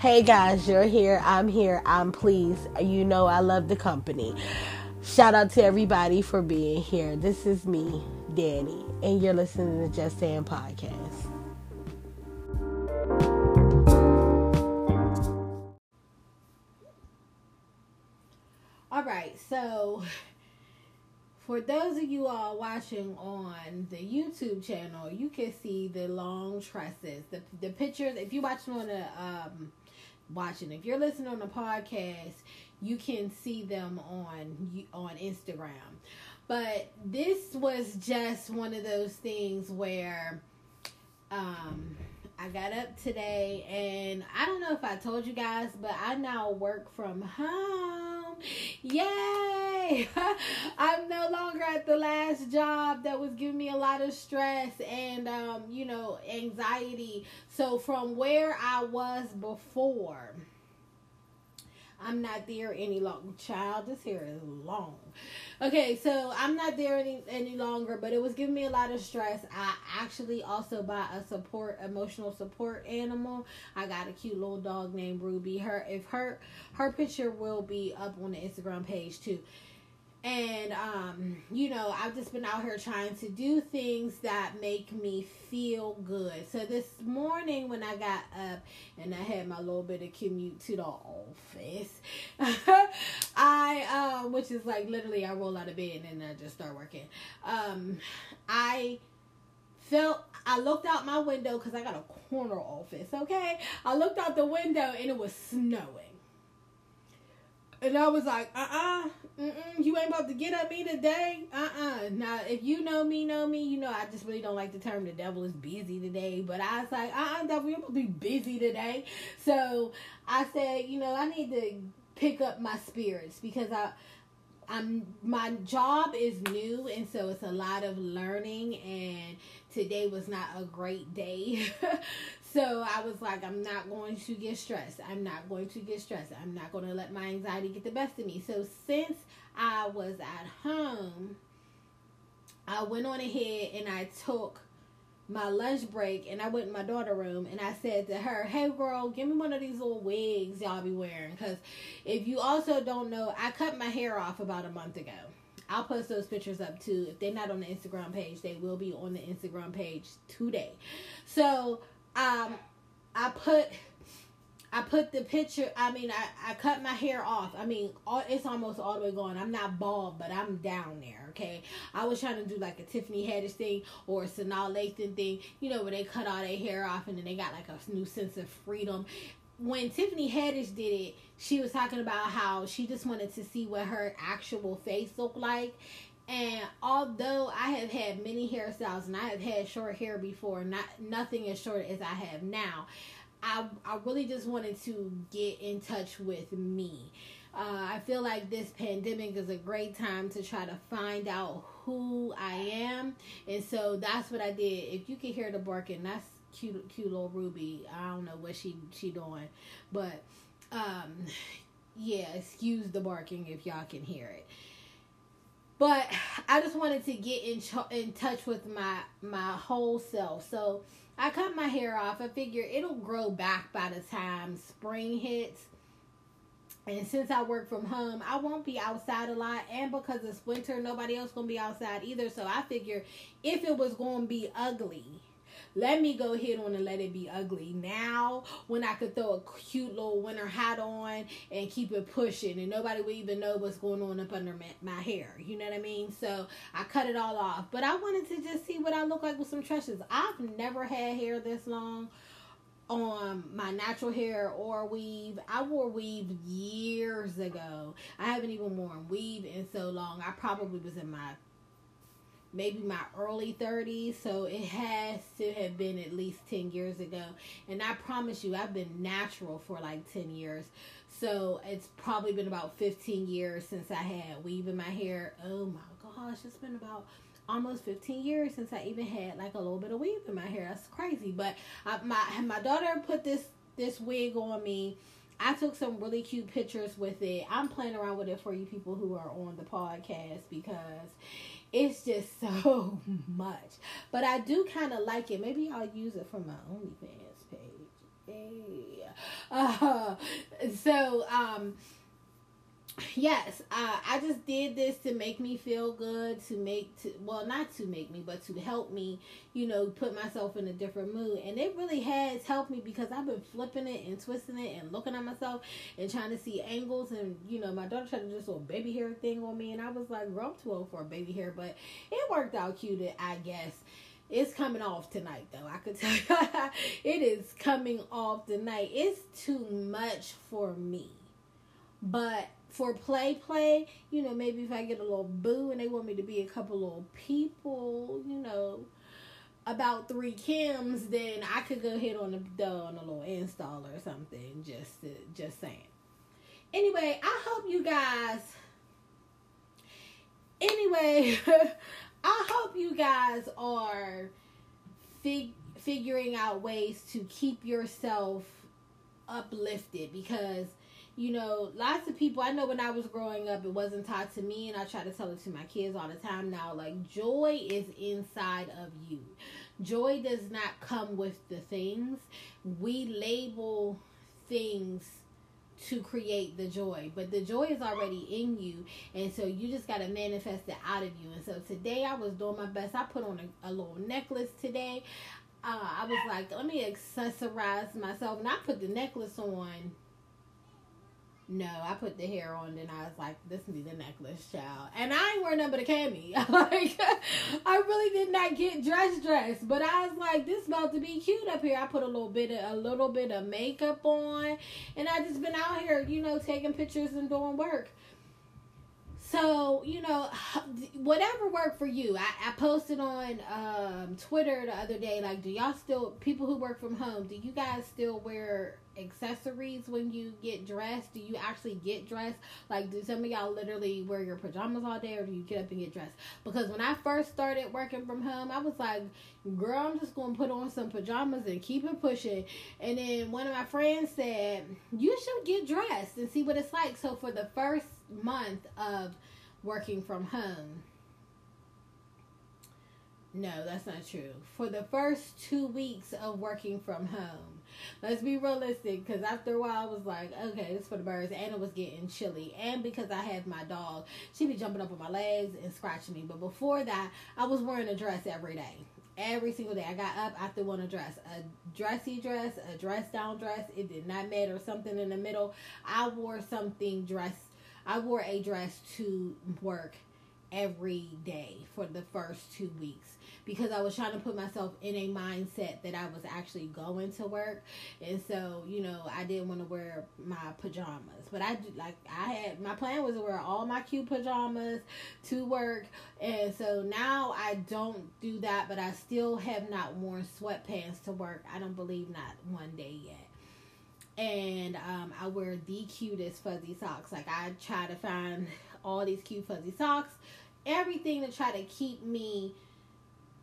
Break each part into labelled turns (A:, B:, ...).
A: Hey guys, you're here. I'm here. I'm pleased. You know I love the company. Shout out to everybody for being here. This is me, Danny, and you're listening to Just Saying Podcast. All right, so for those of you all watching on the YouTube channel, you can see the long tresses. The the pictures. If you're watching on the um, watching, if you're listening on the podcast, you can see them on on Instagram. But this was just one of those things where um I got up today and I don't know if I told you guys, but I now work from home. Yay! I'm no longer at the last job that was giving me a lot of stress and um, you know, anxiety. So from where I was before, I'm not there any longer. Child, this hair is long. Okay, so I'm not there any any longer, but it was giving me a lot of stress. I actually also bought a support emotional support animal. I got a cute little dog named Ruby. Her if her her picture will be up on the Instagram page too and um you know i've just been out here trying to do things that make me feel good so this morning when i got up and i had my little bit of commute to the office i um which is like literally i roll out of bed and then i just start working um i felt I looked out my window because I got a corner office, okay? I looked out the window and it was snowing. And I was like, uh uh-uh, uh, you ain't about to get at me today. Uh uh Now, if you know me, know me, you know I just really don't like the term the devil is busy today. But I was like, uh uh devil, you're about to be busy today. So I said, you know, I need to pick up my spirits because I. I'm my job is new and so it's a lot of learning and today was not a great day. So I was like, I'm not going to get stressed. I'm not going to get stressed. I'm not going to let my anxiety get the best of me. So since I was at home, I went on ahead and I took my lunch break and I went in my daughter room and I said to her, "Hey girl, give me one of these little wigs y'all be wearing cuz if you also don't know, I cut my hair off about a month ago. I'll post those pictures up too. If they're not on the Instagram page, they will be on the Instagram page today. So, um, I put I put the picture. I mean, I, I cut my hair off. I mean, all, it's almost all the way gone. I'm not bald, but I'm down there. Okay, I was trying to do like a Tiffany Haddish thing or a Sanaa Lathan thing. You know, where they cut all their hair off and then they got like a new sense of freedom. When Tiffany Haddish did it, she was talking about how she just wanted to see what her actual face looked like, and although I have had many hairstyles and I have had short hair before, not nothing as short as I have now, I I really just wanted to get in touch with me. Uh, I feel like this pandemic is a great time to try to find out who I am, and so that's what I did. If you can hear the barking, that's cute, cute little Ruby. I don't know what she she doing, but um, yeah, excuse the barking if y'all can hear it but I just wanted to get in in touch with my my whole self. So I cut my hair off. I figure it'll grow back by the time spring hits. And since I work from home, I won't be outside a lot. And because it's winter, nobody else gonna be outside either. So I figure if it was gonna be ugly, let me go ahead on and let it be ugly now when I could throw a cute little winter hat on and keep it pushing and nobody would even know what's going on up under my, my hair. You know what I mean? So I cut it all off. But I wanted to just see what I look like with some tresses. I've never had hair this long on my natural hair or weave. I wore weave years ago. I haven't even worn weave in so long. I probably was in my maybe my early 30s so it has to have been at least 10 years ago. And i promise you i've been natural for like 10 years. So it's probably been about 15 years since i had weave in my hair. Oh my gosh it's been about almost 15 years since i even had like a little bit of weave in my hair. That's crazy. But I, my my daughter put this this wig on me. I took some really cute pictures with it. I'm playing around with it for you people who are on the podcast because it's just so much. But I do kind of like it. Maybe I'll use it for my OnlyFans page. Uh, so, um, yes, uh, I just did this to make me feel good, to make to well, not to make me, but to help me, you know, put myself in a different mood. And it really has helped me because I've been flipping it and twisting it and looking at myself and trying to see angles. And you know, my daughter tried to do this baby hair thing on me, and I was like, "Girl, I'm too old for a baby hair," but it worked out cute, I guess. It's coming off tonight, though. I could tell you, it is coming off tonight. It's too much for me, but for play play, you know, maybe if I get a little boo and they want me to be a couple little people, you know, about three Kims, then I could go hit on the on a little install or something. Just to, just saying. Anyway, I hope you guys. Anyway, I hope you guys are fig- figuring out ways to keep yourself uplifted because you know, lots of people I know when I was growing up, it wasn't taught to me, and I try to tell it to my kids all the time now. Like, joy is inside of you. Joy does not come with the things. We label things to create the joy, but the joy is already in you, and so you just got to manifest it out of you. And so today I was doing my best. I put on a, a little necklace today. Uh, I was like, let me accessorize myself, and I put the necklace on no, I put the hair on and I was like, this be the necklace, child. And I ain't wearing nothing but a cami. like, I really did not get dressed dressed. But I was like, this about to be cute up here. I put a little bit of, a little bit of makeup on. And I just been out here, you know, taking pictures and doing work. So, you know, whatever worked for you. I, I posted on um, Twitter the other day, like, do y'all still, people who work from home, do you guys still wear accessories when you get dressed? Do you actually get dressed? Like, do some of y'all literally wear your pajamas all day or do you get up and get dressed? Because when I first started working from home, I was like, girl, I'm just to put on some pajamas and keep it pushing. And then one of my friends said, you should get dressed and see what it's like. So for the first month of working from home, no, that's not true. For the first two weeks of working from home, let's be realistic because after a while I was like, okay, this for the birds, and it was getting chilly. And because I have my dog, she be jumping up on my legs and scratching me. But before that, I was wearing a dress every day. Every single day, I got up after one a dress, a dressy dress, a dress down dress. It did not matter. Something in the middle. I wore something dress. I wore a dress to work every day for the first two weeks because I was trying to put myself in a mindset that I was actually going to work. And so, you know, I didn't want to wear my pajamas. But I like I had my plan was to wear all my cute pajamas to work. And so now I don't do that, but I still have not worn sweatpants to work. I don't believe not one day yet and um, I wear the cutest fuzzy socks. Like I try to find all these cute fuzzy socks, everything to try to keep me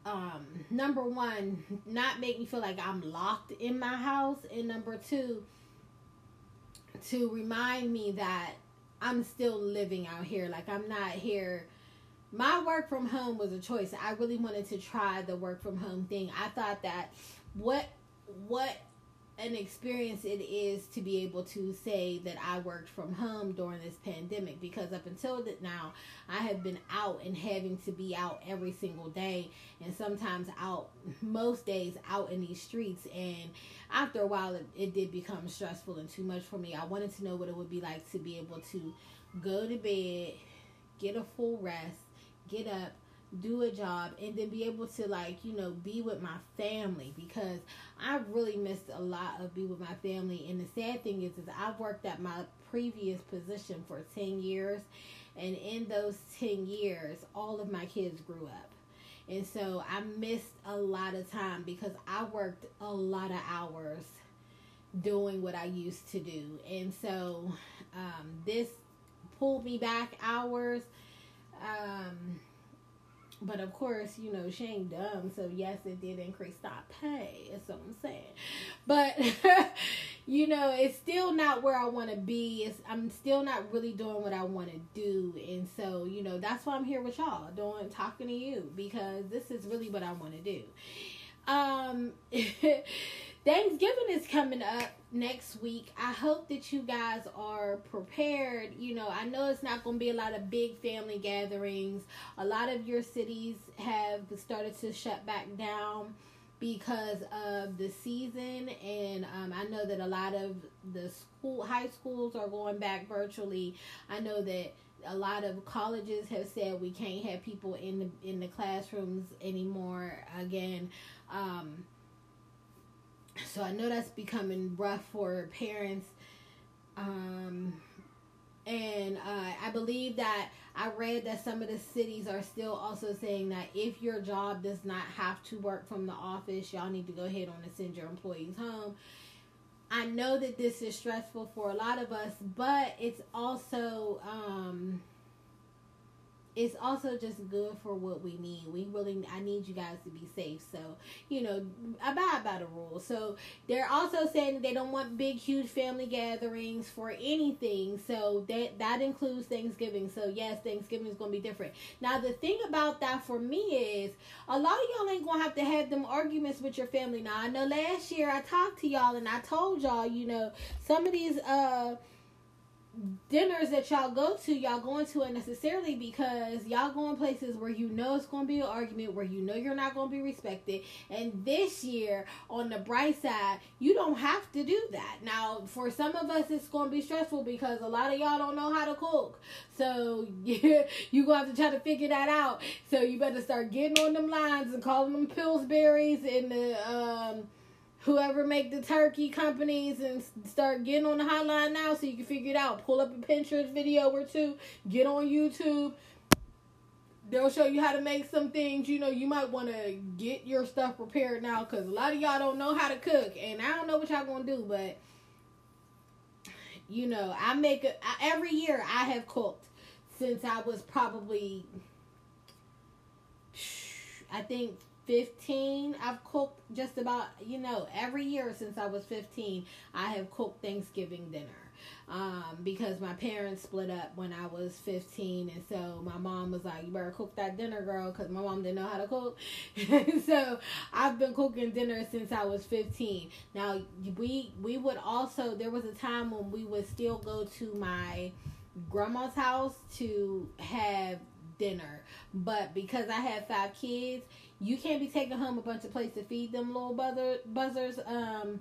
A: um, number one, not make me feel like I'm locked in my house, and number two, to remind me that I'm still living out here. Like I'm not here. My work from home was a choice. I really wanted to try the work from home thing. I thought that what what an experience it is to be able to say that I worked from home during this pandemic because up until now I have been out and having to be out every single day and sometimes out most days out in these streets and after a while it, it did become stressful and too much for me. I wanted to know what it would be like to be able to go to bed, get a full rest, get up, do a job and then be able to like you know be with my family because i really missed a lot of be with my family. And the sad thing is is i've worked at my previous position for 10 years and in those 10 years all of my kids grew up. And so i missed a lot of time because i worked a lot of hours doing what i used to do. And so um, this pulled me back hours um, but of course, you know, she ain't dumb. So yes, it did increase stop pay. That's what I'm saying. But you know, it's still not where I want to be. It's, I'm still not really doing what I want to do. And so, you know, that's why I'm here with y'all, doing talking to you because this is really what I want to do. Um Thanksgiving is coming up next week. I hope that you guys are prepared. You know, I know it's not going to be a lot of big family gatherings. A lot of your cities have started to shut back down because of the season and um, i know that a lot of the school high schools are going back virtually i know that a lot of colleges have said we can't have people in the in the classrooms anymore again um, so i know that's becoming rough for parents um, and uh, i believe that I read that some of the cities are still also saying that if your job does not have to work from the office, y'all need to go ahead on and send your employees home. I know that this is stressful for a lot of us, but it's also um, it's also just good for what we need. We really, I need you guys to be safe. So, you know, abide by the rules. So, they're also saying they don't want big, huge family gatherings for anything. So, that, that includes Thanksgiving. So, yes, Thanksgiving is going to be different. Now, the thing about that for me is a lot of y'all ain't going to have to have them arguments with your family. Now, I know last year I talked to y'all and I told y'all, you know, some of these, uh, dinners that y'all go to, y'all going to unnecessarily because y'all going places where you know it's going to be an argument, where you know you're not going to be respected. And this year, on the bright side, you don't have to do that. Now, for some of us, it's going to be stressful because a lot of y'all don't know how to cook. So yeah, you going to have to try to figure that out. So you better start getting on them lines and calling them Pillsbury's and the um whoever make the turkey companies and start getting on the hotline now so you can figure it out. Pull up a Pinterest video or two, get on YouTube. They'll show you how to make some things. You know, you might want to get your stuff prepared now because a lot of y'all don't know how to cook, and I don't know what y'all gonna do, but you know, I make a, every year I have cooked since I was probably I think 15 i've cooked just about you know every year since i was 15 i have cooked thanksgiving dinner. Um, because my parents split up when i was 15 and so my mom was like you better cook that dinner girl because my mom didn't know how to cook. So i've been cooking dinner since i was 15 now we we would also there was a time when we would still go to my grandma's house to have dinner but because i have five kids you can't be taking home a bunch of plates to feed them little buzzer, buzzers um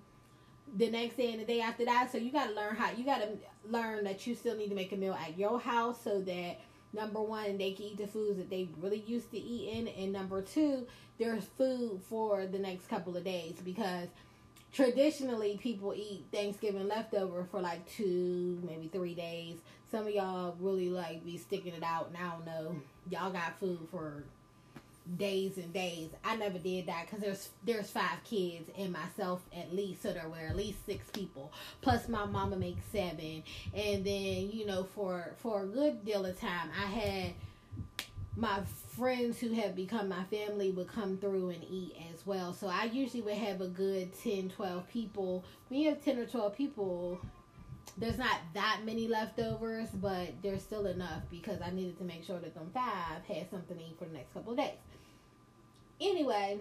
A: the next day and the day after that. So you got to learn how you got to learn that you still need to make a meal at your house so that number one they can eat the foods that they really used to eating, and number two there's food for the next couple of days because traditionally people eat Thanksgiving leftover for like two, maybe three days. Some of y'all really like be sticking it out, and I don't know. Y'all got food for days and days. I never did that because there's there's five kids and myself at least, so there were at least six people. Plus my mama makes seven, and then you know for for a good deal of time, I had my friends who have become my family would come through and eat as well. So I usually would have a good 10, 12 people. When you have 10 or 12 people, there's not that many leftovers, but there's still enough because I needed to make sure that them five had something to eat for the next couple of days anyway,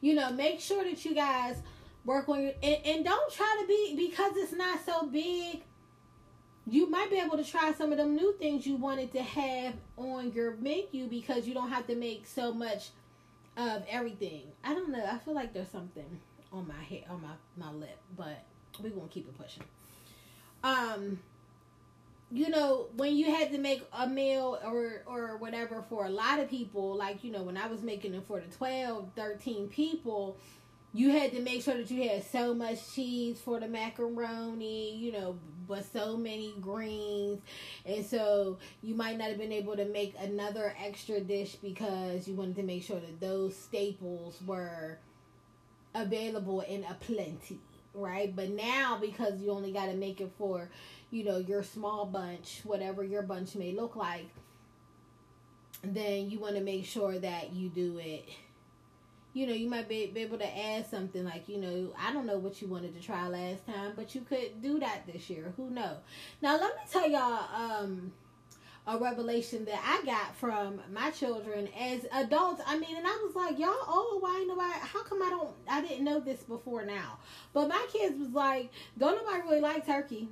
A: you know, make sure that you guys work on your and, and don't try to be because it's not so big. You might be able to try some of them new things you wanted to have on your menu because you don't have to make so much of everything. I don't know. I feel like there's something on my head on my my lip, but we're gonna keep it pushing. Um you know when you had to make a meal or or whatever for a lot of people like you know when i was making it for the 12 13 people you had to make sure that you had so much cheese for the macaroni you know but so many greens and so you might not have been able to make another extra dish because you wanted to make sure that those staples were available in a plenty right but now because you only got to make it for you know, your small bunch, whatever your bunch may look like, then you want to make sure that you do it. You know, you might be, be able to add something like, you know, I don't know what you wanted to try last time, but you could do that this year. Who knows? Now, let me tell y'all, um, a revelation that I got from my children as adults. I mean, and I was like, y'all, oh, why nobody? How come I don't? I didn't know this before now. But my kids was like, don't nobody really like turkey.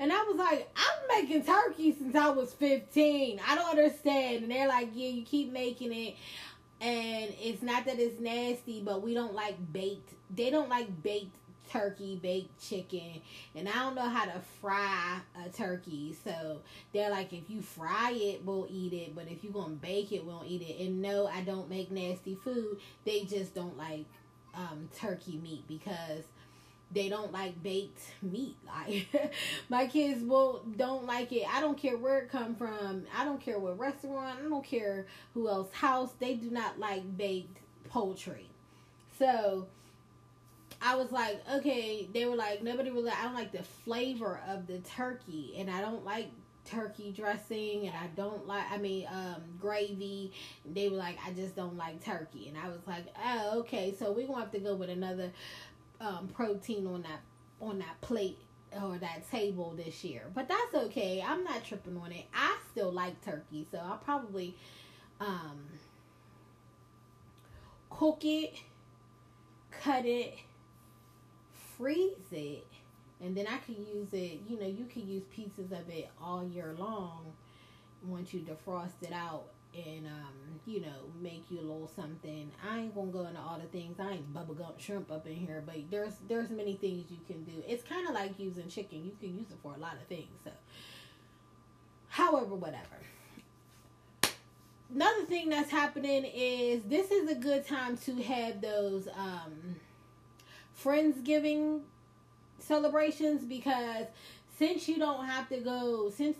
A: And I was like, I'm making turkey since I was 15. I don't understand. And they're like, yeah, you keep making it. And it's not that it's nasty, but we don't like baked. They don't like baked turkey, baked chicken, and I don't know how to fry a turkey. So they're like, if you fry it, we'll eat it, but if you're gonna bake it, we won't eat it. And no, I don't make nasty food. They just don't like um, turkey meat because they don't like baked meat. Like my kids will don't like it. I don't care where it come from. I don't care what restaurant. I don't care who else house. They do not like baked poultry. So I was like, okay, they were like, nobody really, I don't like the flavor of the turkey, and I don't like turkey dressing, and I don't like, I mean, um, gravy. They were like, I just don't like turkey, and I was like, oh, okay, so we're gonna have to go with another um, protein on that on that plate or that table this year, but that's okay. I'm not tripping on it. I still like turkey, so I'll probably um, cook it, cut it freeze it and then I can use it, you know, you can use pieces of it all year long once you defrost it out and um, you know, make you a little something. I ain't gonna go into all the things. I ain't Bubba Gump shrimp up in here, but there's there's many things you can do. It's kinda like using chicken. You can use it for a lot of things. So however, whatever. Another thing that's happening is this is a good time to have those um Friendsgiving celebrations because since you don't have to go, since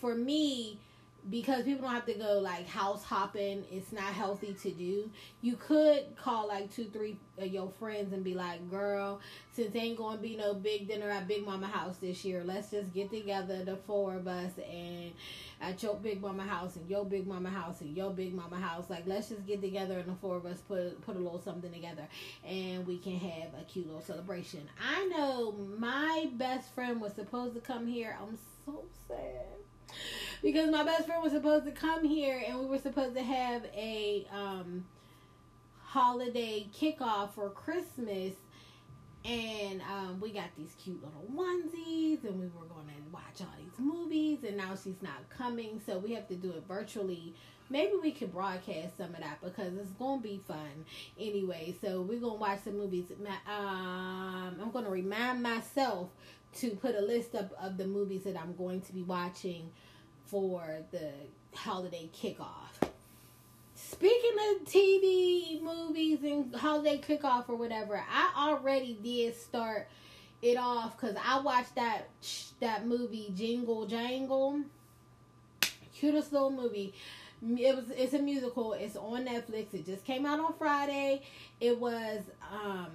A: for me, because people don't have to go like house hopping, it's not healthy to do. You could call like two, three of your friends and be like, girl, since ain't gonna be no big dinner at Big Mama house this year, let's just get together, the four of us, and at your Big Mama house and your Big Mama house and your Big Mama house. Like, let's just get together and the four of us put put a little something together, and we can have a cute little celebration. I know my best friend was supposed to come here. I'm so sad because my best friend was supposed to come here and we were supposed to have a um, holiday kickoff for Christmas. And um, we got these cute little onesies, and we were going to watch all these movies. And now she's not coming, so we have to do it virtually. Maybe we could broadcast some of that because it's gonna be fun anyway. So we're gonna watch some movies. Um, I'm gonna remind myself to put a list up of the movies that I'm going to be watching for the holiday kickoff. Speaking of TV, movies, and holiday kickoff or whatever, I already did start it off because I watched that that movie Jingle Jangle. Cutest little movie. It was it's a musical. It's on Netflix. It just came out on Friday. It was um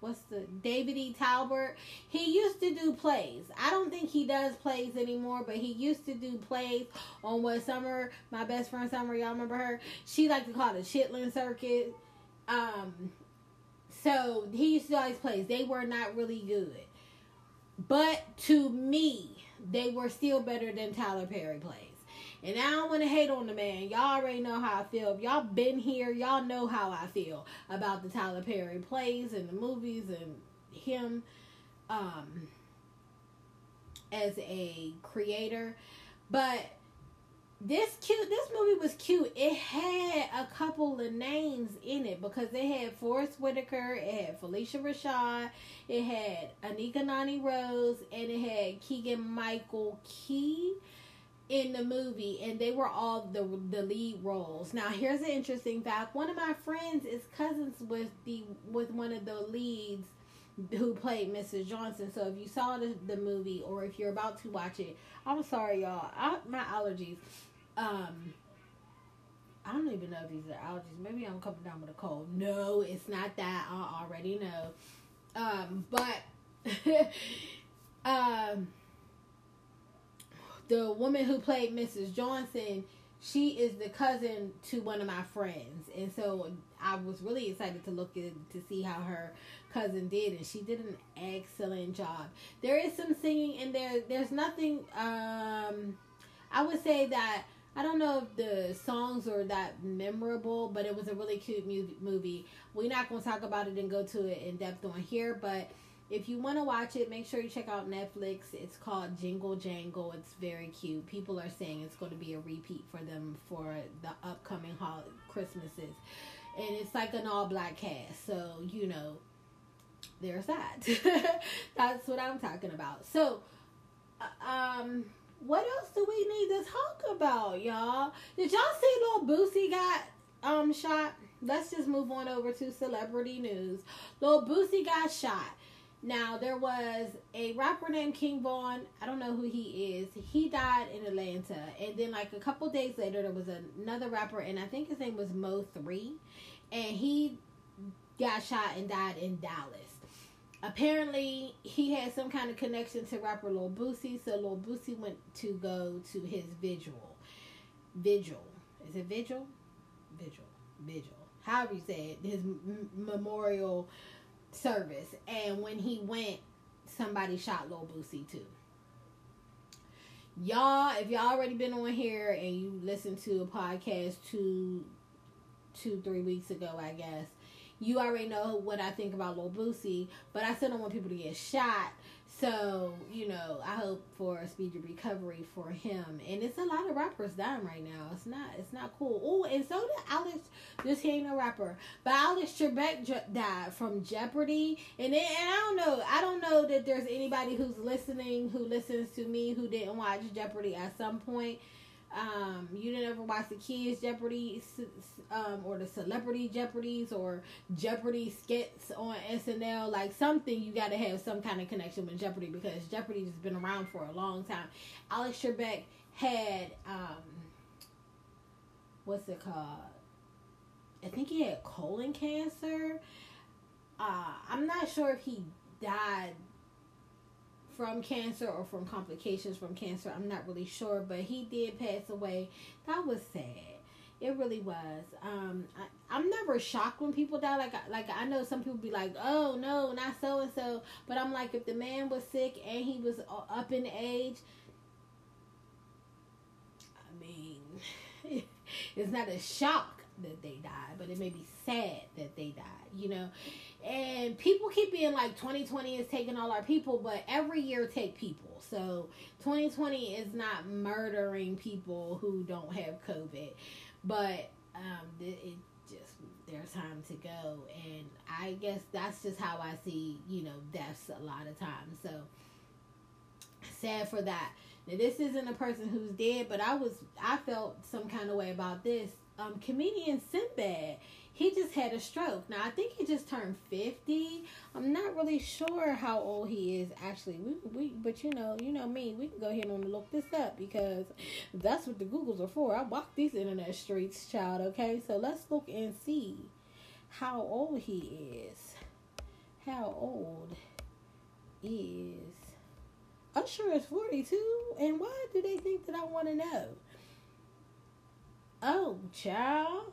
A: what's the David E. Talbert. He used to do plays. I don't think he does plays anymore, but he used to do plays on what Summer, my best friend Summer, y'all remember her? She liked to call it Chitlin Circuit. Um, so he used to do all these plays. They were not really good, but to me, they were still better than Tyler Perry plays. And I don't want to hate on the man. Y'all already know how I feel. Y'all been here, y'all know how I feel about the Tyler Perry plays and the movies and him um, as a creator. But this cute this movie was cute. It had a couple of names in it because it had Forest Whitaker, it had Phylicia Rashad, it had Anika Noni Rose, and it had Keegan Michael Key in the movie and they were all the the lead roles. Now here's an interesting fact. One of my friends is cousins with the with one of the leads who played Mrs. Johnson. So if you saw the, the movie or if you're about to watch it, I'm sorry y'all. I, my allergies. Um I don't even know if these are allergies. Maybe I'm coming down with a cold. No, it's not that. I already know. Um, but um the woman who played Mrs. Johnson, she is the cousin to one of my friends, and so I was really excited to look to see how her cousin did, and she did an excellent job. There is some singing in there. There's nothing. Um, I would say that I don't know if the songs are that memorable, but it was a really cute movie. We're not going to talk about it and go to it in depth on here, but if you want to watch it, make sure you check out Netflix. It's called Jingle Jangle. It's very cute. People are saying it's going to be a repeat for them for the upcoming hol- Christmases. And it's like an all black cast. So, you know, there's that. That's what I'm talking about. So, uh, um, what else do we need to talk about, y'all? Did y'all see little Boosie got um shot? Let's just move on over to celebrity news. Little Boosie got shot. Now there was a rapper named King Von. I don't know who he is. He died in Atlanta, and then like a couple days later, there was another rapper, and I think his name was Mo Three, and he got shot and died in Dallas apparently he had some kind of connection to rapper Lil Boosie, so Lil Boosie went to go to his vigil. Vigil. Is it vigil? Vigil. Vigil. However you say it, his m- memorial service. And when he went, somebody shot Lil Boosie too. Y'all, if y'all already been on here and you listened to a podcast two, two, three weeks ago, I guess, you already know what I think about Lil Boosie, but I still don't want people to get shot. So, you know, I hope for a speedy recovery for him. And it's a lot of rappers dying right now. It's not it's not cool. Oh, and so did Alex this he ain't a rapper. But Alex Trebek died from Jeopardy. And it, and I don't know. I don't know that there's anybody who's listening who listens to me who didn't watch Jeopardy at some point. Um, you didn't ever watch the Kids Jeopardy um, or the Celebrity Jeopardies or Jeopardy skits on SNL. Like something you got to have some kind of connection with Jeopardy because Jeopardy has been around for a long time. Alex Trebek had um, what's it called? I think he had colon cancer. Uh, I'm not sure if he died from cancer or from complications from cancer. I'm not really sure, but he did pass away. That was sad. It really was. Um, I, am never shocked when people die. Like, like I know some people be like, "Oh no, not so and so," but I'm like, if the man was sick and he was up in age, I mean, it's not a shock that they died, but it may be sad that they died. You know, and people keep being like 2020 is taking all our people, but every year take people. So 2020 is not murdering people who don't have COVID, but um, it, it just there's time to go, and I guess that's just how I see you know deaths a lot of times. So sad for that. Now this isn't a person who's dead, but I was I felt some kind of way about this. Um, comedian Sinbad he just had a stroke. Now I think he just turned fifty. I'm not really sure how old he is actually. We, we but you know you know me. We can go ahead and look this up because that's what the Googles are for. I walk these internet streets, child. Okay, so let's look and see how old he is. How old is Usher is 42, and why do they think that I want to know? Oh, child.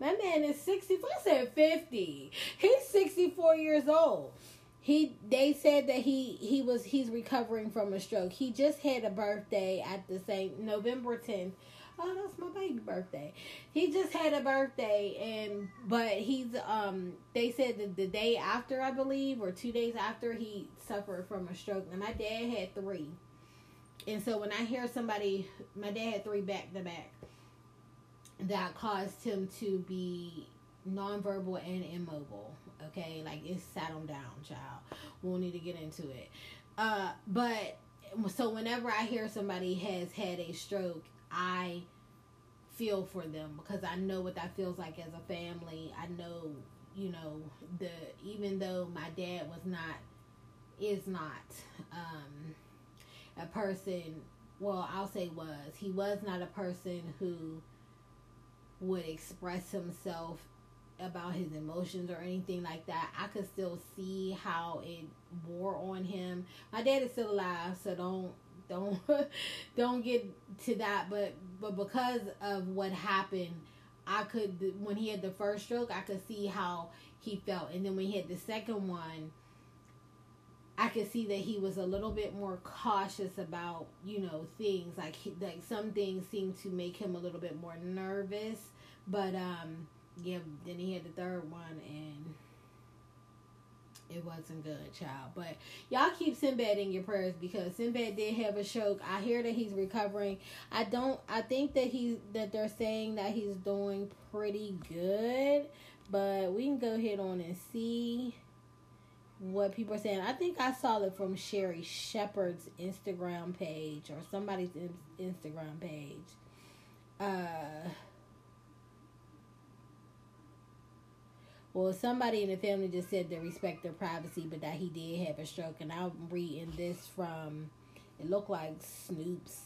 A: My man is 64. I said 50. He's 64 years old. He they said that he he was he's recovering from a stroke. He just had a birthday at the same November 10th. Oh, that's my baby birthday. He just had a birthday and but he's um they said that the day after I believe or 2 days after he suffered from a stroke. And my dad had 3. And so when I hear somebody my dad had 3 back to back that caused him to be nonverbal and immobile. Okay, like it sat him down, child. We'll need to get into it. Uh, but so whenever I hear somebody has had a stroke, I feel for them because I know what that feels like as a family. I know, you know, the even though my dad was not is not um a person well, I'll say was. He was not a person who would express himself about his emotions or anything like that, I could still see how it wore on him. My dad is still alive, so don't don't don't get to that but but because of what happened i could when he had the first stroke i could see how he felt and then when he had the second one i could see that he was a little bit more cautious about you know things like he, like some things seemed to make him a little bit more nervous but um yeah then he had the third one and it wasn't good, child. But y'all keep Sinbad in your prayers because Sinbad did have a stroke. I hear that he's recovering. I don't. I think that he's that they're saying that he's doing pretty good. But we can go ahead on and see what people are saying. I think I saw it from Sherri Shepherd's Instagram page or somebody's Instagram page. Uh Well, somebody in the family just said they respect their privacy, but that he did have a stroke. And I'm reading this from, it looked like Snoops,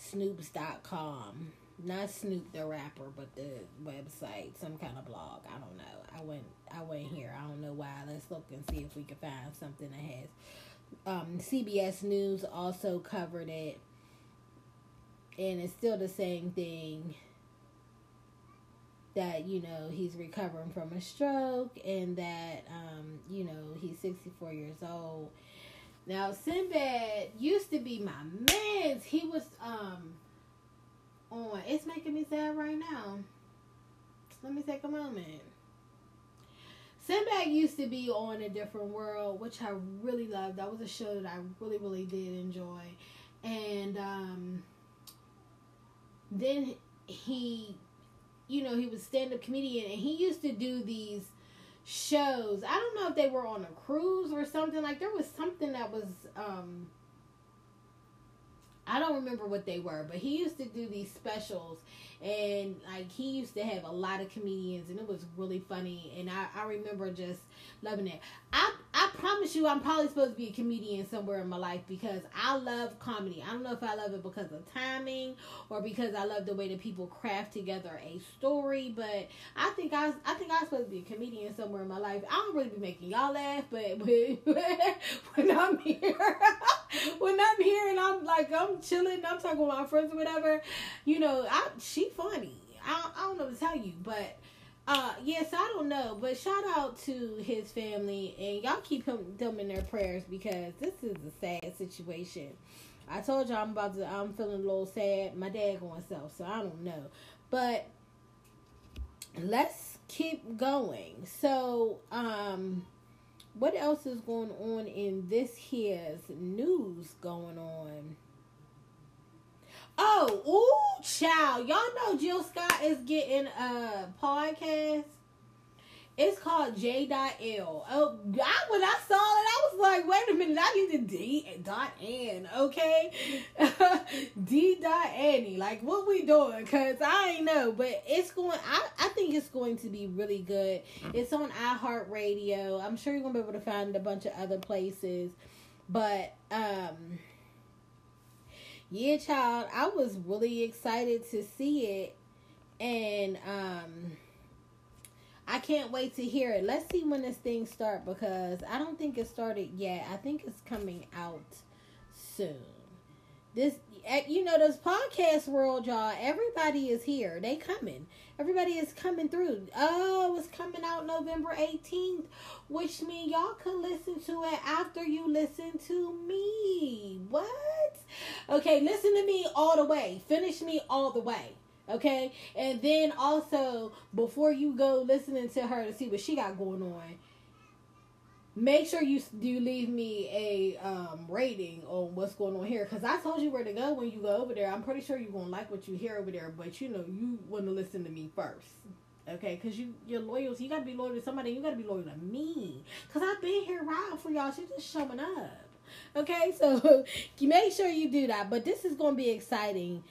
A: Snoops.com. Not Snoop the rapper, but the website, some kind of blog. I don't know. I went, I went here. I don't know why. Let's look and see if we can find something that has. Um, CBS News also covered it, and it's still the same thing that you know he's recovering from a stroke and that um, you know he's 64 years old now sinbad used to be my man he was um on it's making me sad right now let me take a moment sinbad used to be on a different world which i really loved that was a show that i really really did enjoy and um then he you know, he was stand up comedian and he used to do these shows. I don't know if they were on a cruise or something. Like there was something that was um I don't remember what they were, but he used to do these specials and like he used to have a lot of comedians and it was really funny and I, I remember just loving it. I I promise you I'm probably supposed to be a comedian somewhere in my life because I love comedy. I don't know if I love it because of timing or because I love the way that people craft together a story, but I think I I think I'm supposed to be a comedian somewhere in my life. I don't really be making y'all laugh, but when, I'm here when I'm here and I'm like I'm chilling, I'm talking with my friends or whatever, you know, I she funny. I, I don't know to tell you, but uh yes, I don't know, but shout out to his family and y'all keep him them in their prayers because this is a sad situation. I told y'all I'm about to I'm feeling a little sad. My dad going self, so I don't know. But let's keep going. So, um what else is going on in this here's news going on? Child. Y'all know Jill Scott is getting a podcast. It's called J. L. Oh, I, when I saw it, I was like, wait a minute, I need the D dot N, okay? D dot Annie. Like, what we doing? Cause I ain't know, but it's going. I I think it's going to be really good. It's on iHeartRadio. I'm sure you're gonna be able to find a bunch of other places, but um yeah, child, I was really excited to see it, and um, I can't wait to hear it. Let's see when this thing start because I don't think it started yet. I think it's coming out soon. This, Eh, you know, this podcast world, y'all. Everybody is here. They coming. Everybody is coming through. Oh, it's coming out November 18th, which means y'all can listen to it after you listen to me. What? Okay, listen to me all the way. Finish me all the way. Okay? And then also, before you go listening to her to see what she got going on, make sure you do leave me a um, rating on what's going on here because I told you where to go when you go over there. I'm pretty sure you're gonna like what you hear over there, but you know you want to listen to me first, okay? Because you you're loyal, so you gotta be loyal to somebody. You gotta be loyal to me because I've been here riding for y'all. She's just showing up, okay? So make sure you do that. But this is gonna be exciting.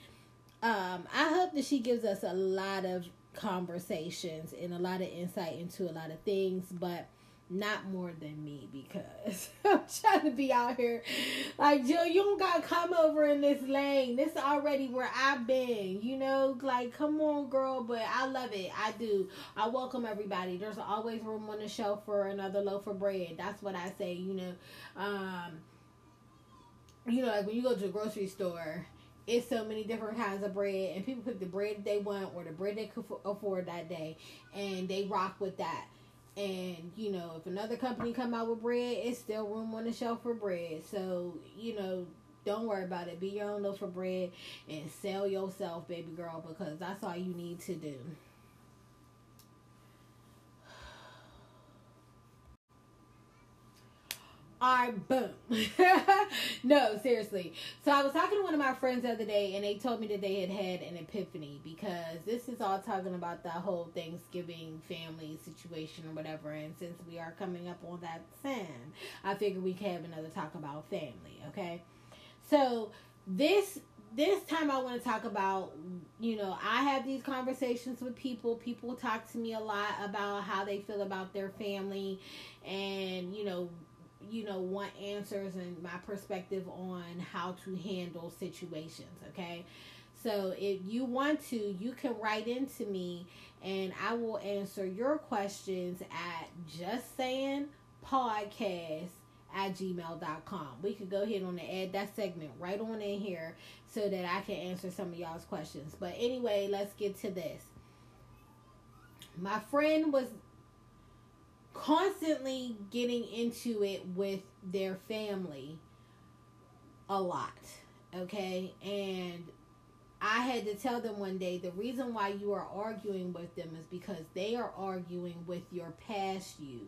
A: Um, I hope that she gives us a lot of conversations and a lot of insight into a lot of things, but not more than me because I'm trying to be out here. Like, Jill, you don't got to come over in this lane. This is already where I've been, you know? Like, come on, girl. But I love it. I do. I welcome everybody. There's always room on the shelf for another loaf of bread. That's what I say, you know? Um, you know, like when you go to a grocery store, it's so many different kinds of bread, and people pick the bread they want or the bread they could afford that day, and they rock with that. And you know, if another company come out with bread, it's still room on the shelf for bread. So you know, don't worry about it. Be your own loaf for bread and sell yourself, baby girl, because that's all you need to do. Right, boom. no, seriously. So I was talking to one of my friends the other day, and they told me that they had had an epiphany because this is all talking about the whole Thanksgiving family situation or whatever. And since we are coming up on that sin, I figured we could have another talk about family. Okay. So this this time I want to talk about, you know, I have these conversations with people. People talk to me a lot about how they feel about their family and, you know, you know, want answers and my perspective on how to handle situations, okay? So if you want to, you can write into me and I will answer your questions at just saying podcast at gmail.com. We could go ahead on and add that segment right on in here so that I can answer some of y'all's questions. But anyway, let's get to this. My friend was constantly getting into it with their family a lot. Okay? And I had to tell them one day the reason why you are arguing with them is because they are arguing with your past you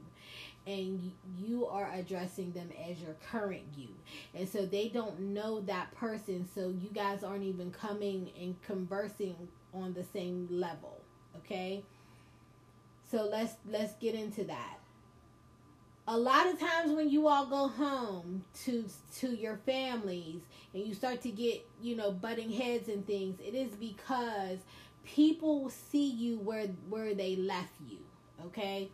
A: and you are addressing them as your current you. And so they don't know that person, so you guys aren't even coming and conversing on the same level, okay? So let's let's get into that a lot of times when you all go home to to your families and you start to get you know butting heads and things it is because people see you where where they left you okay?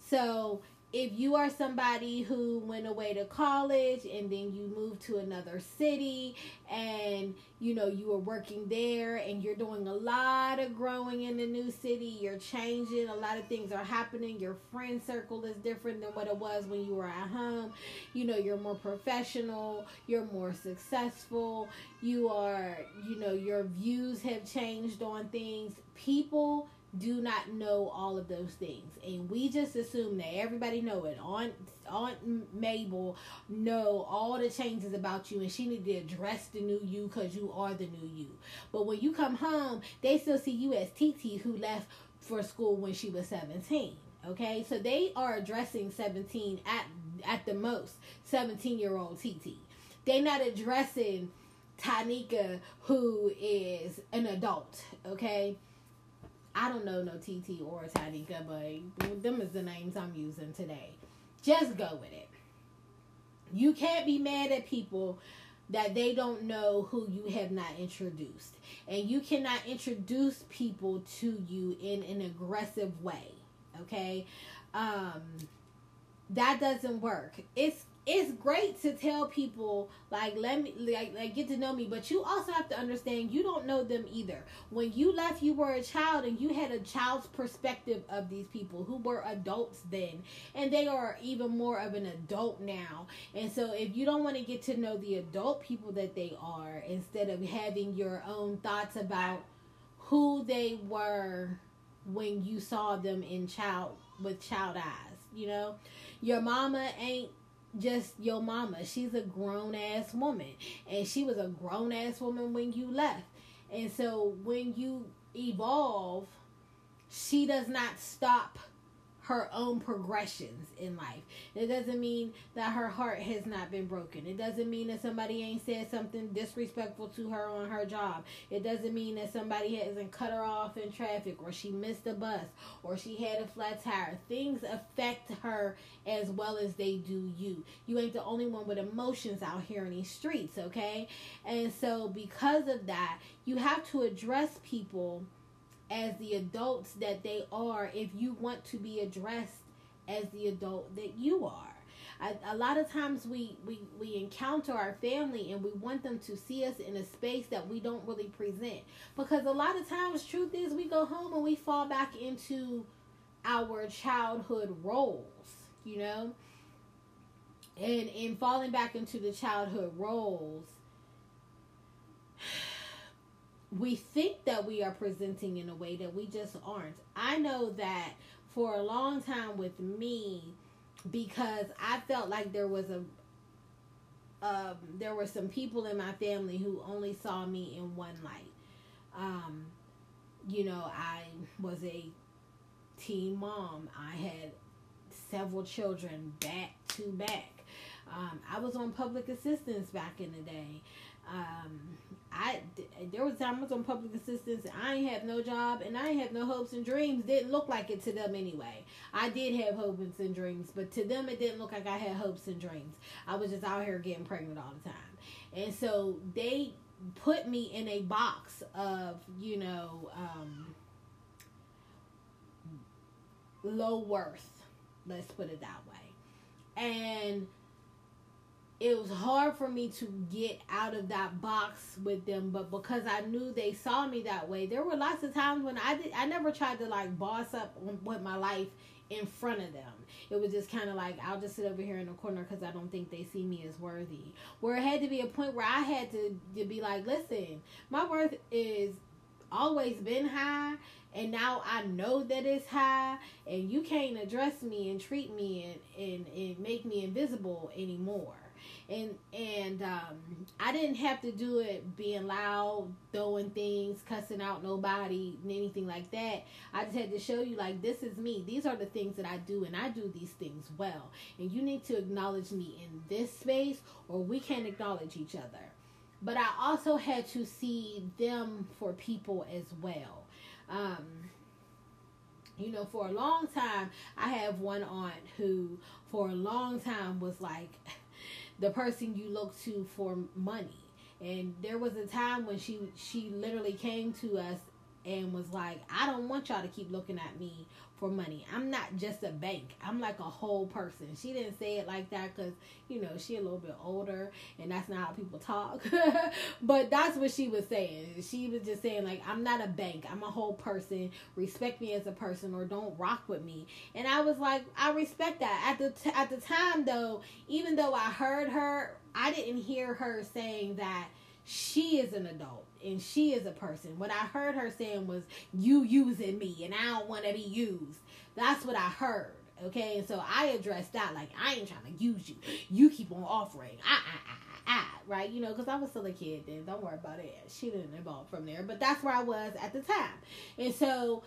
A: So if you are somebody who went away to college and then you moved to another city and you know you were working there and you're doing a lot of growing in the new city you're changing a lot of things are happening your friend circle is different than what it was when you were at home you know you're more professional you're more successful you are you know your views have changed on things. People do not know all of those things. And we just assume that everybody know it. Aunt aunt mabel know all the changes about you and she need to address the new you because you are the new you. But when you come home they still see you as tt who left for school when she was 17 okay? So they are addressing 17 at at the most 17 year old tt they not addressing tanika who is an adult okay I don't know no TT or Tanika, but them is the names I'm using today. Just go with it. You can't be mad at people that they don't know who you have not introduced. And you cannot introduce people to you in an aggressive way. Okay? Um that doesn't work. It's it's great to tell people like let me like, like get to know me but you also have to understand you don't know them either. When you left you were a child and you had a child's perspective of these people who were adults then and they are even more of an adult now. And so if you don't want to get to know the adult people that they are instead of having your own thoughts about who they were when you saw them in child with child eyes you know? Your mama ain't just your mama. She's a grown ass woman. And she was a grown ass woman when you left. And so when you evolve, she does not stop her own progressions in life. It doesn't mean that her heart has not been broken. It doesn't mean that somebody ain't said something disrespectful to her on her job. It doesn't mean that somebody hasn't cut her off in traffic or she missed a bus or she had a flat tire. Things affect her as well as they do you. You ain't the only one with emotions out here in these streets, okay? And so because of that, you have to address people as the adults that they are if you want to be addressed as the adult that you are. I, a lot of times we, we, we encounter our family and we want them to see us in a space that we don't really present. Because a lot of times, truth is, we go home and we fall back into our childhood roles, you know? and in falling back into the childhood roles we think that we are presenting in a way that we just aren't. I know that for a long time with me because i felt like there was a um, there were some people in my family who only saw me in one light. Um, you know i was a teen mom. I had several children back to back. Um, I was on public assistance back in the day. Um, I there was time I was on public assistance. I ain't have no job, and I ain't have no hopes and dreams. Didn't look like it to them anyway. I did have hopes and dreams, but to them it didn't look like I had hopes and dreams. I was just out here getting pregnant all the time, and so they put me in a box of you know um, low worth. Let's put it that way, and it was hard for me to get out of that box with them but because i knew they saw me that way there were lots of times when i did i never tried to like boss up with my life in front of them. It was just kind of like i'll just sit over here in the corner because i don't think they see me as worthy. Where it had to be a point where i had to, to be like listen my worth is always been high and now I know that it's high and you can't address me and treat me and, and, and make me invisible anymore and and um, I didn't have to do it being loud, throwing things, cussing out nobody, anything like that. I just had to show you like this is me. These are the things that I do, and I do these things well. And you need to acknowledge me in this space, or we can't acknowledge each other. But I also had to see them for people as well. Um, you know, for a long time, I have one aunt who, for a long time, was like the person you look to for money. And there was a time when she she literally came to us and was like, I don't want y'all to keep looking at me for money. I'm not just a bank. I'm like a whole person. She didn't say it like that because, you know, she a little bit older and that's not how people talk. but that's what she was saying. She was just saying like, I'm not a bank. I'm a whole person. Respect me as a person or don't rock with me. And I was like, I respect that. At the, t- at the time though, even though I heard her, I didn't hear her saying that she is an adult and she is a person. What I heard her saying was, You using me and I don't want to be used. That's what I heard. Okay, and so I addressed that like I ain't trying to use you. You keep on offering. Ah ah, ah right? You know, because I was still a kid then. Don't worry about it. She didn't evolve from there, but that's where I was at the time. And so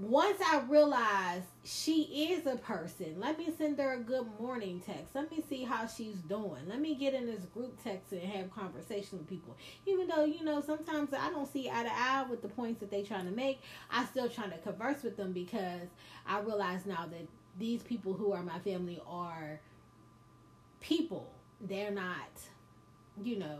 A: once I realized she is a person, let me send her a good morning text. Let me see how she's doing. Let me get in this group text and have conversation with people. Even though, you know, sometimes I don't see eye to eye with the points that they're trying to make, I still trying to converse with them because I realize now that these people who are my family are people. They're not, you know,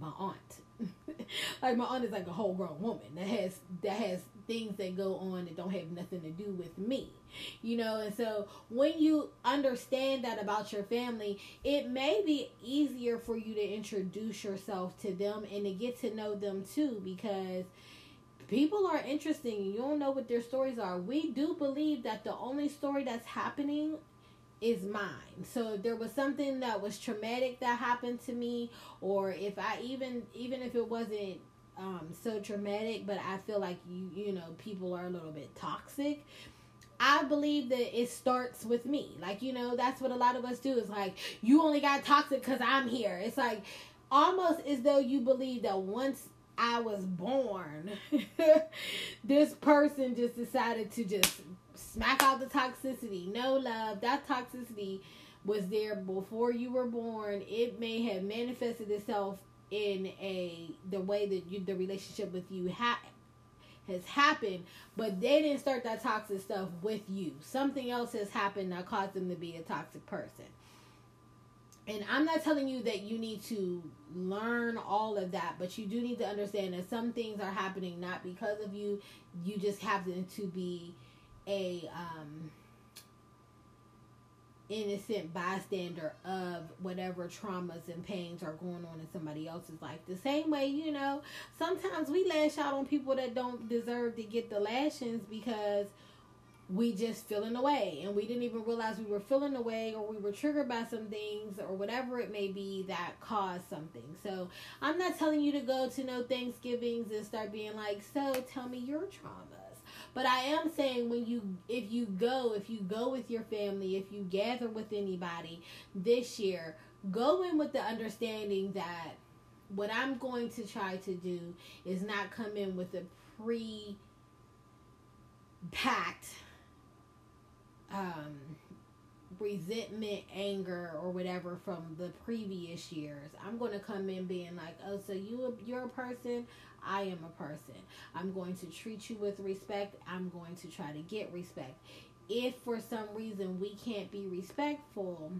A: my aunt. like my aunt is like a whole grown woman that has that has things that go on that don't have nothing to do with me you know and so when you understand that about your family it may be easier for you to introduce yourself to them and to get to know them too because people are interesting you don't know what their stories are we do believe that the only story that's happening is mine. So if there was something that was traumatic that happened to me, or if I even even if it wasn't um, so traumatic, but I feel like you you know people are a little bit toxic. I believe that it starts with me. Like you know that's what a lot of us do. Is like you only got toxic because I'm here. It's like almost as though you believe that once I was born, this person just decided to just smack out the toxicity. No love. That toxicity was there before you were born. It may have manifested itself in a the way that you the relationship with you ha- has happened, but they didn't start that toxic stuff with you. Something else has happened that caused them to be a toxic person. And I'm not telling you that you need to learn all of that, but you do need to understand that some things are happening not because of you. You just happen to be a um, innocent bystander of whatever traumas and pains are going on in somebody else's life. The same way, you know, sometimes we lash out on people that don't deserve to get the lashings because we just feeling away and we didn't even realize we were feeling away or we were triggered by some things or whatever it may be that caused something. So I'm not telling you to go to no Thanksgivings and start being like, so tell me your traumas. But I am saying when you if you go, if you go with your family, if you gather with anybody this year, go in with the understanding that what I'm going to try to do is not come in with a pre packed um, resentment, anger, or whatever from the previous years. I'm going to come in being like, oh, so you you're a person. I am a person. I'm going to treat you with respect. I'm going to try to get respect. If for some reason we can't be respectful,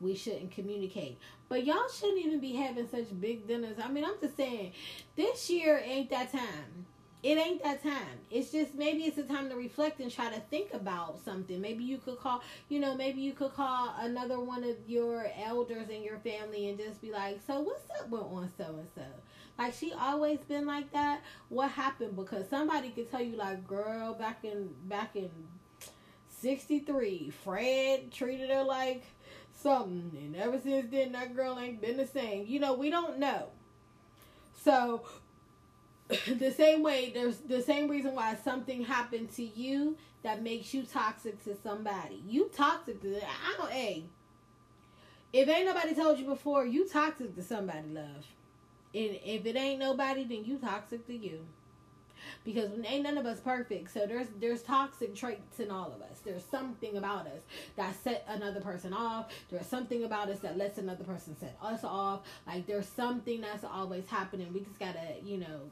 A: we shouldn't communicate. But y'all shouldn't even be having such big dinners. I mean, I'm just saying, this year ain't that time it ain't that time. It's just maybe it's a time to reflect and try to think about something. Maybe you could call, you know, maybe you could call another one of your elders in your family and just be like, "So what's up with on so and so?" Like she always been like that. What happened? Because somebody could tell you, like, girl, back in back in '63, Fred treated her like something, and ever since then, that girl ain't been the same. You know, we don't know. So the same way there's the same reason why something happened to you that makes you toxic to somebody. You toxic to I don't a. If ain't nobody told you before, you toxic to somebody, love. And if it ain't nobody, then you toxic to you. Because ain't none of us perfect. So there's there's toxic traits in all of us. There's something about us that set another person off. There's something about us that lets another person set us off. Like there's something that's always happening. We just gotta, you know,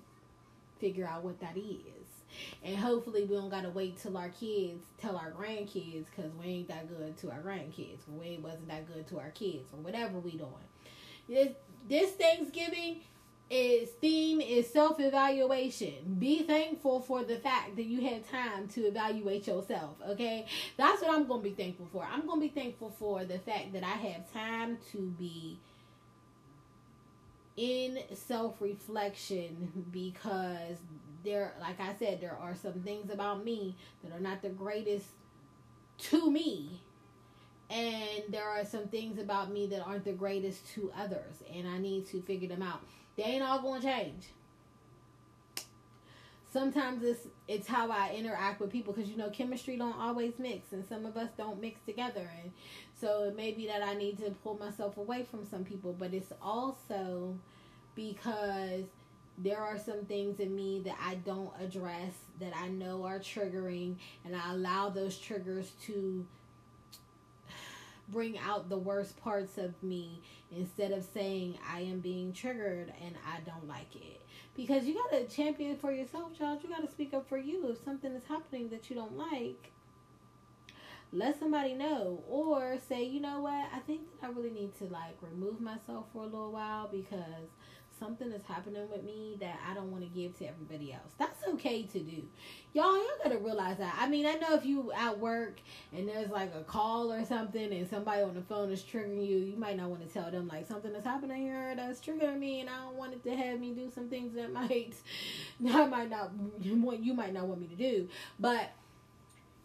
A: figure out what that is. And hopefully we don't gotta wait till our kids tell our grandkids because we ain't that good to our grandkids. We wasn't that good to our kids or whatever we doing. This this Thanksgiving is theme is self evaluation. Be thankful for the fact that you had time to evaluate yourself. Okay, that's what I'm gonna be thankful for. I'm gonna be thankful for the fact that I have time to be in self reflection because there, like I said, there are some things about me that are not the greatest to me. And there are some things about me that aren't the greatest to others. And I need to figure them out. They ain't all going to change. Sometimes it's it's how I interact with people because you know chemistry don't always mix and some of us don't mix together and so it may be that I need to pull myself away from some people, but it's also because there are some things in me that I don't address that I know are triggering, and I allow those triggers to bring out the worst parts of me instead of saying I am being triggered and I don't like it. Because you gotta champion for yourself, child. You gotta speak up for you. If something is happening that you don't like, let somebody know or say you know what? I think that i really need to like remove myself for a little while because something is happening with me that i don't want to give to everybody else. That's okay to do. Y'all y'all gotta realize that. I mean i know if you at work and there's like a call or something and somebody on the phone is triggering you you might not want to tell them like something is happening here that's triggering me and i don't want it to have me do some things that might i might not you might not want me to do. But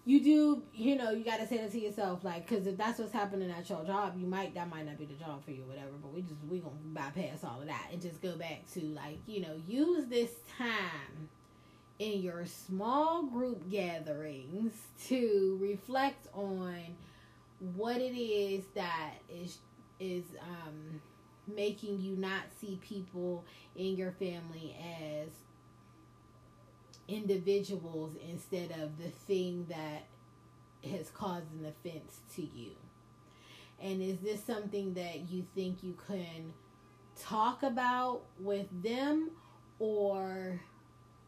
A: you do, you know, you got to say that to yourself, like, because if that's what's happening at your job, you might, that might not be the job for you, whatever. But we just, we gonna bypass all of that and just go back to, like, you know, use this time in your small group gatherings to reflect on what it is that is, is, um, making you not see people in your family as individuals instead of the thing that has caused an offense to you? And is this something that you think you can talk about with them or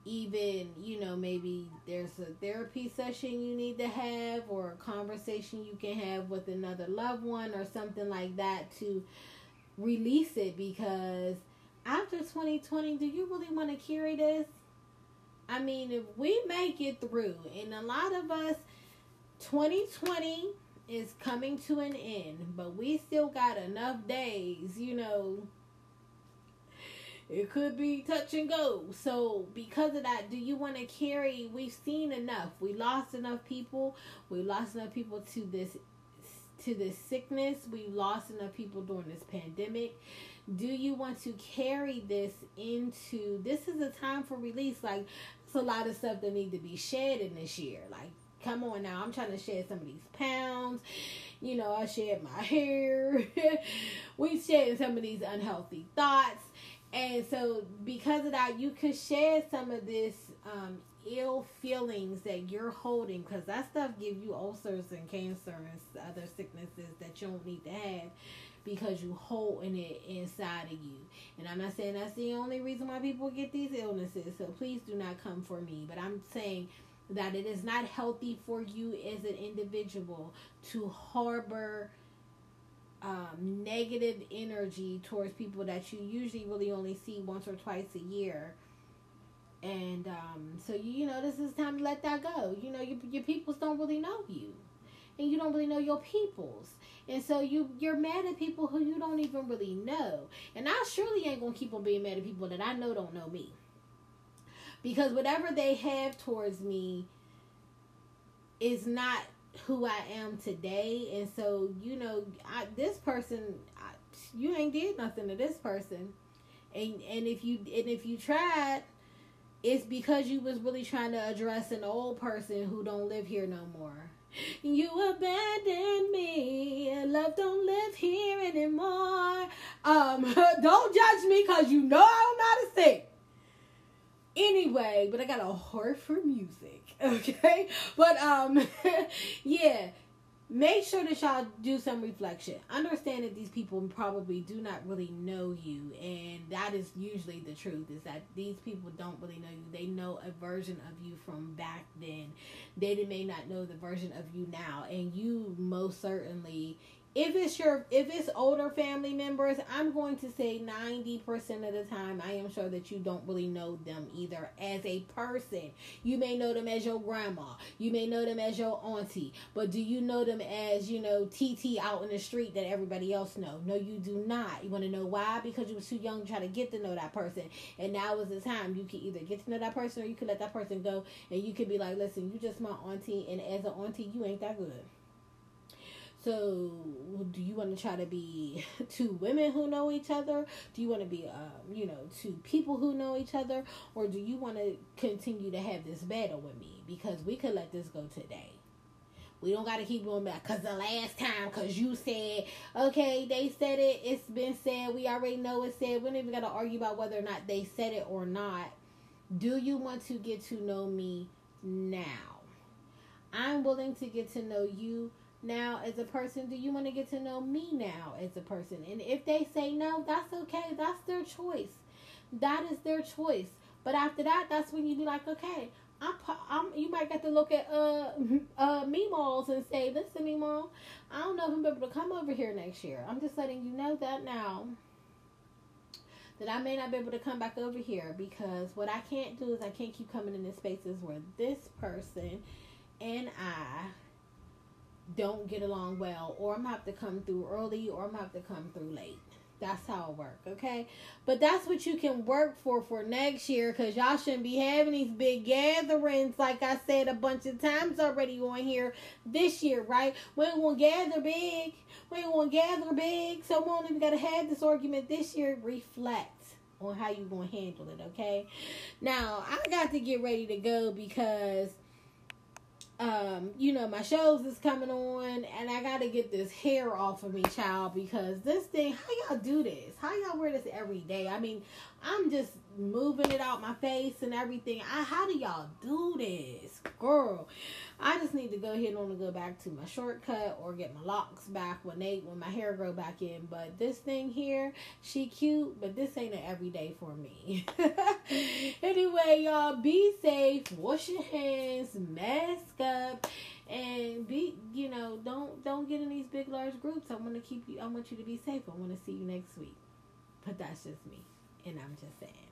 A: even, you know, maybe there's a therapy session you need to have or a conversation you can have with another loved one or something like that to release it because after 2020, do you really want to carry this? I mean, if we make it through, and a lot of us, 2020 is coming to an end, but we still got enough days, you know. It could be touch and go. So because of that, do you want to carry? We've seen enough. We lost enough people. We lost enough people to this to this sickness. We lost enough people during this pandemic. Do you want to carry this into? This is a time for release. Like it's a lot of stuff that need to be shed in this year. Like come on now, I'm trying to shed some of these pounds. You know, I shed my hair. we shed some of these unhealthy thoughts. And so, because of that, you could shed some of this um, ill feelings that you're holding, because that stuff give you ulcers and cancer and other sicknesses that you don't need to have because you holding it inside of you. And I'm not saying that's the only reason why people get these illnesses. So please do not come for me. But I'm saying that it is not healthy for you as an individual to harbor um, negative energy towards people that you usually really only see once or twice a year. And um, so you, you know this is time to let that go. You know your your peoples don't really know you, and you don't really know your peoples, and so you you're mad at people who you don't even really know. And I surely ain't gonna keep on being mad at people that I know don't know me because whatever they have towards me is not who I am today. And so, you know, I, this person, I, you ain't did nothing to this person. And and if you and if you tried, it's because you was really trying to address an old person who don't live here no more. You abandoned me. Love don't live here anymore. Um, don't judge me because you know I don't know how to sing. Anyway, but I got a heart for music, okay? But um yeah, make sure that y'all do some reflection. Understand that these people probably do not really know you, and that is usually the truth. Is that these people don't really know you. They know a version of you from back then. They may not know the version of you now, and you most certainly if it's your if it's older family members i'm going to say 90% of the time i am sure that you don't really know them either as a person. You may know them as your grandma. You may know them as your auntie. But do you know them as you know tt out in the street that everybody else know? No you do not. You want to know why? Because you were too young to try to get to know that person. And now is the time. You can either get to know that person or you can let that person go. And you could be like listen you just my auntie. And as an auntie you ain't that good so, do you want to try to be two women who know each other? Do you want to be, um, you know, two people who know each other? Or do you want to continue to have this battle with me? Because we could let this go today. We don't got to keep going back. Because the last time, because you said, okay, they said it, it's been said, we already know it's said. We don't even got to argue about whether or not they said it or not. Do you want to get to know me now? I'm willing to get to know you now as a person do you want to get to know me now as a person? And if they say no that's okay. That's their choice. That is their choice. But after that that's when you be like okay I'm, I'm you might get to look at uh uh Meemaws and say listen Meemaw I don't know if I'm able to come over here next year. I'm just letting you know that now that I may not be able to come back over here because what I can't do is I can't keep coming in the spaces where this person and I don't get along well, or I'm gonna have to come through early, or I'm gonna have to come through late. That's how it work, okay? But that's what you can work for for next year, cause y'all shouldn't be having these big gatherings, like I said a bunch of times already on here this year, right? We gonna gather big. We gonna gather big, so we don't even gotta have this argument this year. Reflect on how you gonna handle it, okay? Now I got to get ready to go because um, you know, my shows is coming on, and I gotta get this hair off of me, child, because this thing, how y'all do this? How y'all wear this every day? I mean, I'm just moving it out my face and everything. I, how do y'all do this, girl? I just need to go ahead and go back to my shortcut or get my locks back when they when my hair grow back in. But this thing here, she cute, but this ain't an everyday for me. anyway, y'all be safe, wash your hands, mask up, and be you know don't don't get in these big large groups. I want to keep you. I want you to be safe. I want to see you next week. But that's just me, and I'm just saying.